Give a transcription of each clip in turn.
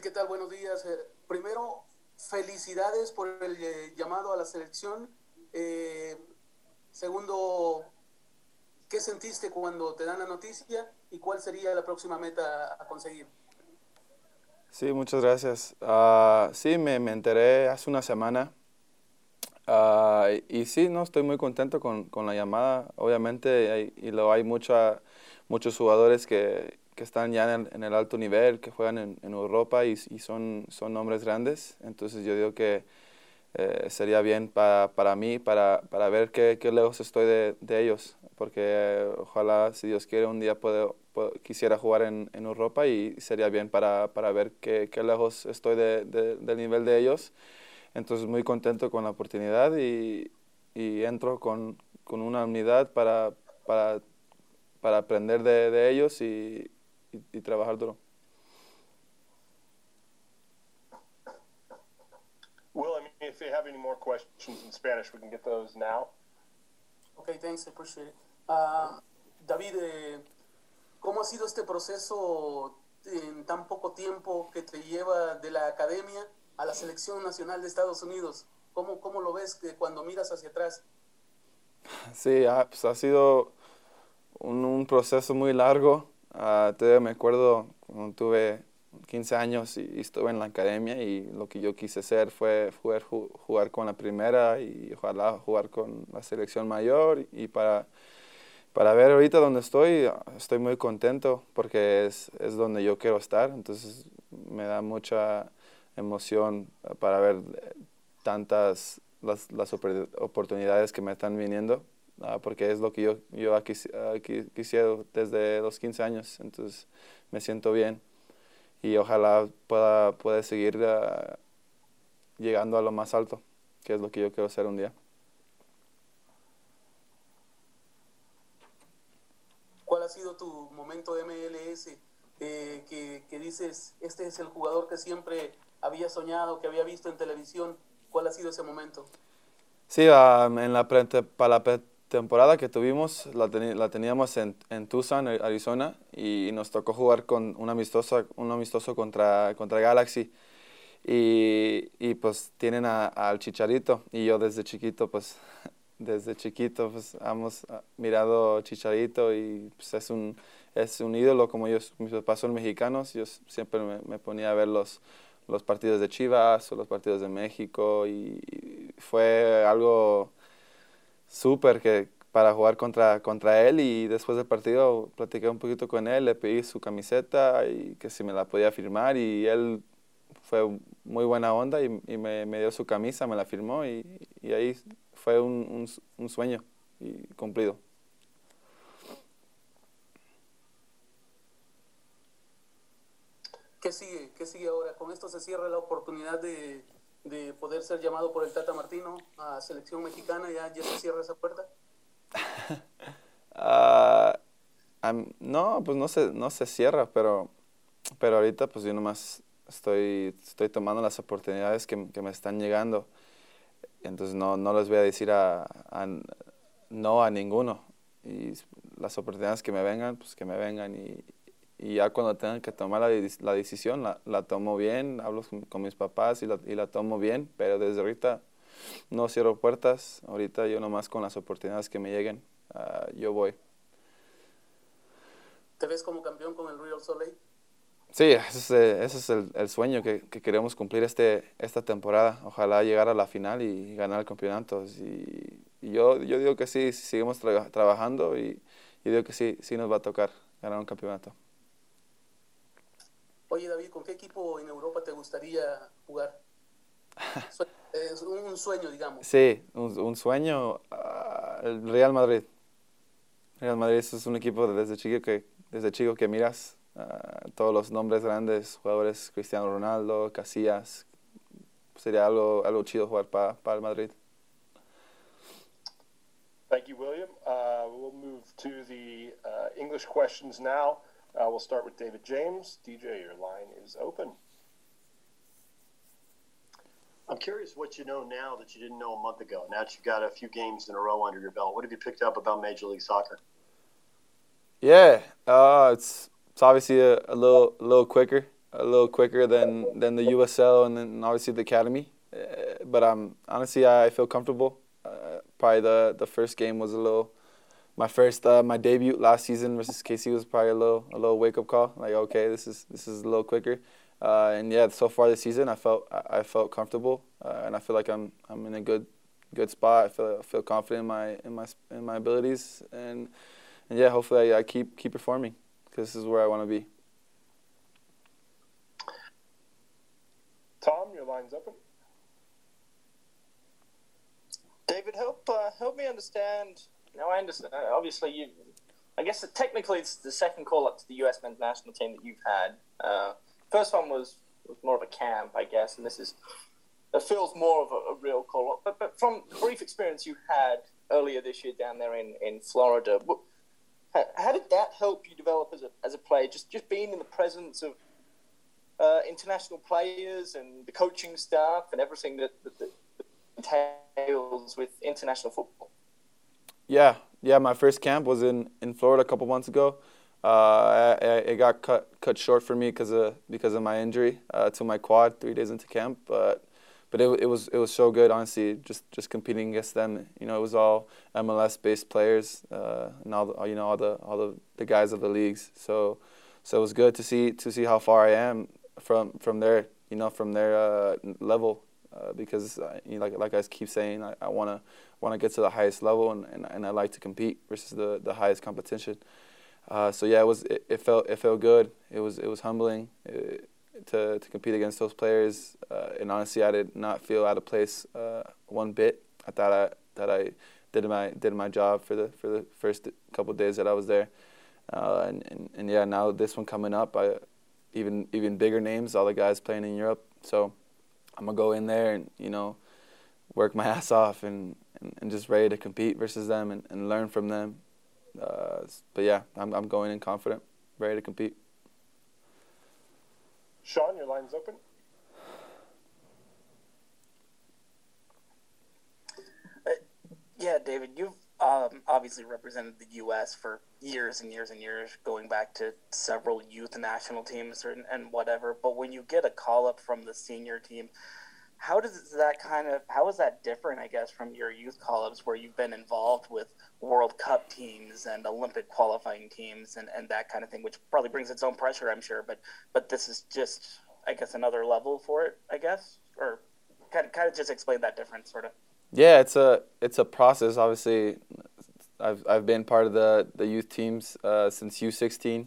¿qué tal? Buenos días. Eh, primero, felicidades por el eh, llamado a la selección. Eh, segundo, ¿qué sentiste cuando te dan la noticia y cuál sería la próxima meta a conseguir? Sí, muchas gracias. Ah, sí, me, me, enteré hace una semana ah, y sí, no, estoy muy contento con, con la llamada. Obviamente y lo, hay mucha, muchos jugadores que, que están ya en el, en el, alto nivel, que juegan en, en Europa y, y, son, son nombres grandes. Entonces yo digo que eh, sería bien para, para mí, para, para ver qué, qué lejos estoy de, de ellos, porque eh, ojalá, si Dios quiere, un día puedo, puedo, quisiera jugar en, en Europa y sería bien para, para ver qué, qué lejos estoy de, de, del nivel de ellos. Entonces muy contento con la oportunidad y, y entro con, con, una unidad para, para, para aprender de, de ellos y, y, y trabajar duro. Will, I mean, if you have any more questions in Spanish, we can get those now. Okay, thanks, I appreciate it. Uh, David, eh, ¿cómo ha sido este proceso en tan poco tiempo que te lleva de la academia a la selección nacional de Estados Unidos? ¿Cómo, cómo lo ves que cuando miras hacia atrás? Sí, ha, pues ha sido un, un, proceso muy largo. Uh, todavía me acuerdo cuando tuve 15 años y estuve en la academia y lo que yo quise hacer fue jugar, jugar con la primera y ojalá jugar con la selección mayor y para, para ver ahorita donde estoy, estoy muy contento porque es, es donde yo quiero estar, entonces me da mucha emoción para ver tantas las, las oportunidades que me están viniendo, uh, porque es lo que yo, yo aquí, aquí quisiera desde los 15 años, entonces me siento bien y ojalá pueda, pueda seguir uh, llegando a lo más alto, que es lo que yo quiero hacer un día. ¿Cuál ha sido tu momento de MLS eh, que, que, dices, este es el jugador que siempre había soñado, que había visto en televisión? ¿Cuál ha sido ese momento? Sí, uh, en la pre para la temporada que tuvimos la, la teníamos en, en, Tucson, Arizona, y nos tocó jugar con un amistoso, un amistoso contra, contra Galaxy. Y, y pues tienen al Chicharito, y yo desde chiquito, pues desde chiquito, pues hemos mirado Chicharito y pues es un, es un ídolo, como yo, mis papás son mexicanos, yo siempre me, me ponía a ver los, los partidos de Chivas o los partidos de México, y fue algo súper que para jugar contra, contra él y después del partido platiqué un poquito con él, le pedí su camiseta y que si me la podía firmar y él fue muy buena onda y, y me, me, dio su camisa, me la firmó y, y ahí fue un, un, un, sueño y cumplido. ¿Qué sigue? ¿Qué sigue ahora? Con esto se cierra la oportunidad de, de poder ser llamado por el Tata Martino a selección mexicana, ya, ya se cierra esa puerta. uh, no, pues no se, no se cierra, pero, pero ahorita pues yo nomás estoy, estoy tomando las oportunidades que, que me están llegando. Entonces no, no les voy a decir a, a, no a ninguno. Y las oportunidades que me vengan, pues que me vengan. Y, y ya cuando tengan que tomar la, la decisión, la, la, tomo bien, hablo con, con mis papás y la, y la, tomo bien, pero desde ahorita no cierro puertas, ahorita yo nomás con las oportunidades que me lleguen, uh, yo voy. ¿Te ves como campeón con el Real Soleil? Sí, ese es, ese es el, el, sueño que, que, queremos cumplir este, esta temporada. Ojalá llegar a la final y ganar el campeonato. Y, y yo, yo digo que sí, si seguimos tra trabajando y, y digo que sí, sí nos va a tocar ganar un campeonato. Oye David, ¿con qué equipo en Europa te gustaría jugar? es un sueño, digamos. Sí, un, un sueño. Uh, el Real Madrid. Real Madrid es un equipo desde chico que, desde chico que miras uh, todos los nombres grandes, jugadores Cristiano Ronaldo, Casillas. Sería algo, algo chido jugar para pa el Madrid. Thank you, William. Uh, we'll move to the uh, English questions now. Uh, we'll start with David James. DJ, your line is open. I'm curious what you know now that you didn't know a month ago. Now that you've got a few games in a row under your belt, what have you picked up about Major League Soccer? Yeah, uh, it's it's obviously a, a little a little quicker. a little quicker than than the USL and then obviously the academy. Uh, but um, honestly, I feel comfortable. Uh, probably the the first game was a little. My first, uh, my debut last season versus KC was probably a little, a little wake up call. Like, okay, this is this is a little quicker. Uh, and yeah, so far this season, I felt I felt comfortable, uh, and I feel like I'm I'm in a good good spot. I feel I feel confident in my in my in my abilities, and and yeah, hopefully I, I keep keep performing because this is where I want to be. Tom, your line's open. David, help uh, help me understand. Now I understand. Obviously, you. I guess technically it's the second call up to the U.S. men's national team that you've had. Uh, first one was, was more of a camp, I guess, and this is it feels more of a, a real call up. But but from the brief experience you had earlier this year down there in, in Florida, what, how, how, did that help you develop as a as a player? Just just being in the presence of uh, international players and the coaching staff and everything that, that, that entails with international football. Yeah, yeah. My first camp was in, in Florida a couple months ago. Uh, I, it got cut cut short for me because of because of my injury uh, to my quad three days into camp. But but it, it was it was so good honestly just just competing against them. You know it was all MLS based players uh, and all the, you know all the all the, the guys of the leagues. So so it was good to see to see how far I am from from their you know from their uh, level uh, because uh, you know, like like I keep saying, I, I wanna wanna get to the highest level and, and, and I like to compete versus the, the highest competition. Uh, so yeah, it was it, it, felt it felt good. It was it was humbling uh, to to compete against those players. Uh, and honestly, I did not feel out of place uh, one bit. I thought I that I did my did my job for the for the first couple days that I was there. and, and and yeah, now this one coming up, I even even bigger names, all the guys playing in Europe. So I'm gonna go in there and you know work my ass off and, and, and just ready to compete versus them and, and learn from them. Uh, but yeah, I'm I'm going in confident, ready to compete. Sean, your line's open. Uh, yeah, David, you've um, obviously represented the U.S. for years and years and years, going back to several youth national teams and, and whatever. But when you get a call up from the senior team, how does that kind of how is that different? I guess from your youth call ups where you've been involved with World Cup teams and Olympic qualifying teams and, and that kind of thing, which probably brings its own pressure, I'm sure. But but this is just I guess another level for it, I guess, or kind of, kind of just explain that difference, sort of. Yeah, it's a it's a process. Obviously, I've I've been part of the the youth teams uh, since U16,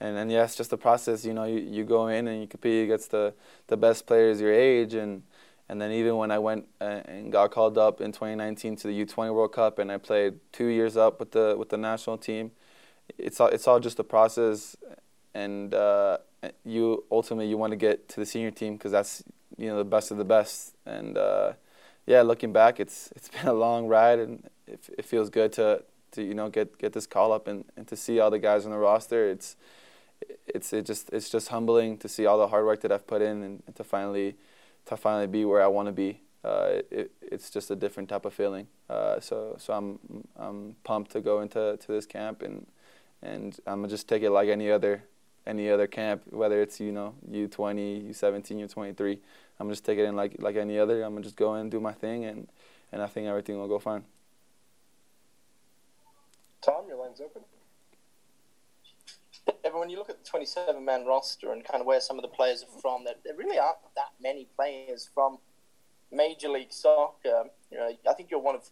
and and yeah, just a process. You know, you, you go in and you compete against the the best players your age, and and then even when I went uh, and got called up in 2019 to the U20 World Cup, and I played two years up with the with the national team, it's all it's all just a process, and uh, you ultimately you want to get to the senior team because that's you know the best of the best, and uh, yeah, looking back, it's it's been a long ride, and it, it feels good to to you know get get this call up and, and to see all the guys on the roster. It's it's it just it's just humbling to see all the hard work that I've put in and, and to finally to finally be where I want to be. Uh, it, it's just a different type of feeling. Uh, so so I'm I'm pumped to go into to this camp and and I'm gonna just take it like any other any other camp, whether it's you know U20, U17, U23. I'm gonna just take it in like like any other. I'm gonna just go in, do my thing, and and I think everything will go fine. Line's open. When you look at the 27 man roster and kind of where some of the players are from, there, there really aren't that many players from Major League Soccer. You know, I think you're one of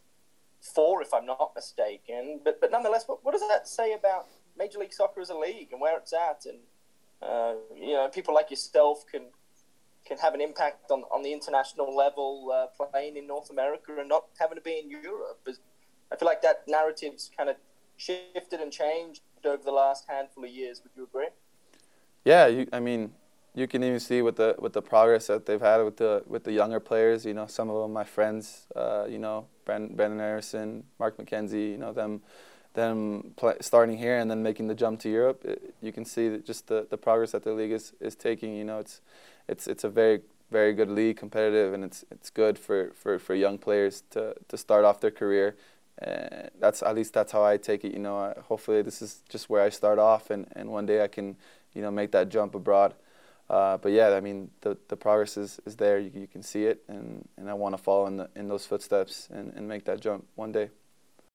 four, if I'm not mistaken. But but nonetheless, what, what does that say about Major League Soccer as a league and where it's at? And uh, you know, people like yourself can can have an impact on, on the international level uh, playing in North America and not having to be in Europe. I feel like that narrative's kind of shifted and changed over the last handful of years. Would you agree? Yeah, you, I mean, you can even see with the with the progress that they've had with the with the younger players. You know, some of them my friends. Uh, you know, Brenden, Aaronson, Mark McKenzie. You know them them play, starting here and then making the jump to Europe. It, you can see that just the, the progress that the league is, is taking. You know, it's it's it's a very very good league, competitive, and it's it's good for, for, for young players to, to start off their career. And that's at least that's how I take it. You know, I, hopefully this is just where I start off, and, and one day I can, you know, make that jump abroad. Uh, but yeah, I mean, the, the progress is, is there. You, you can see it, and, and I want to follow in, the, in those footsteps and, and make that jump one day.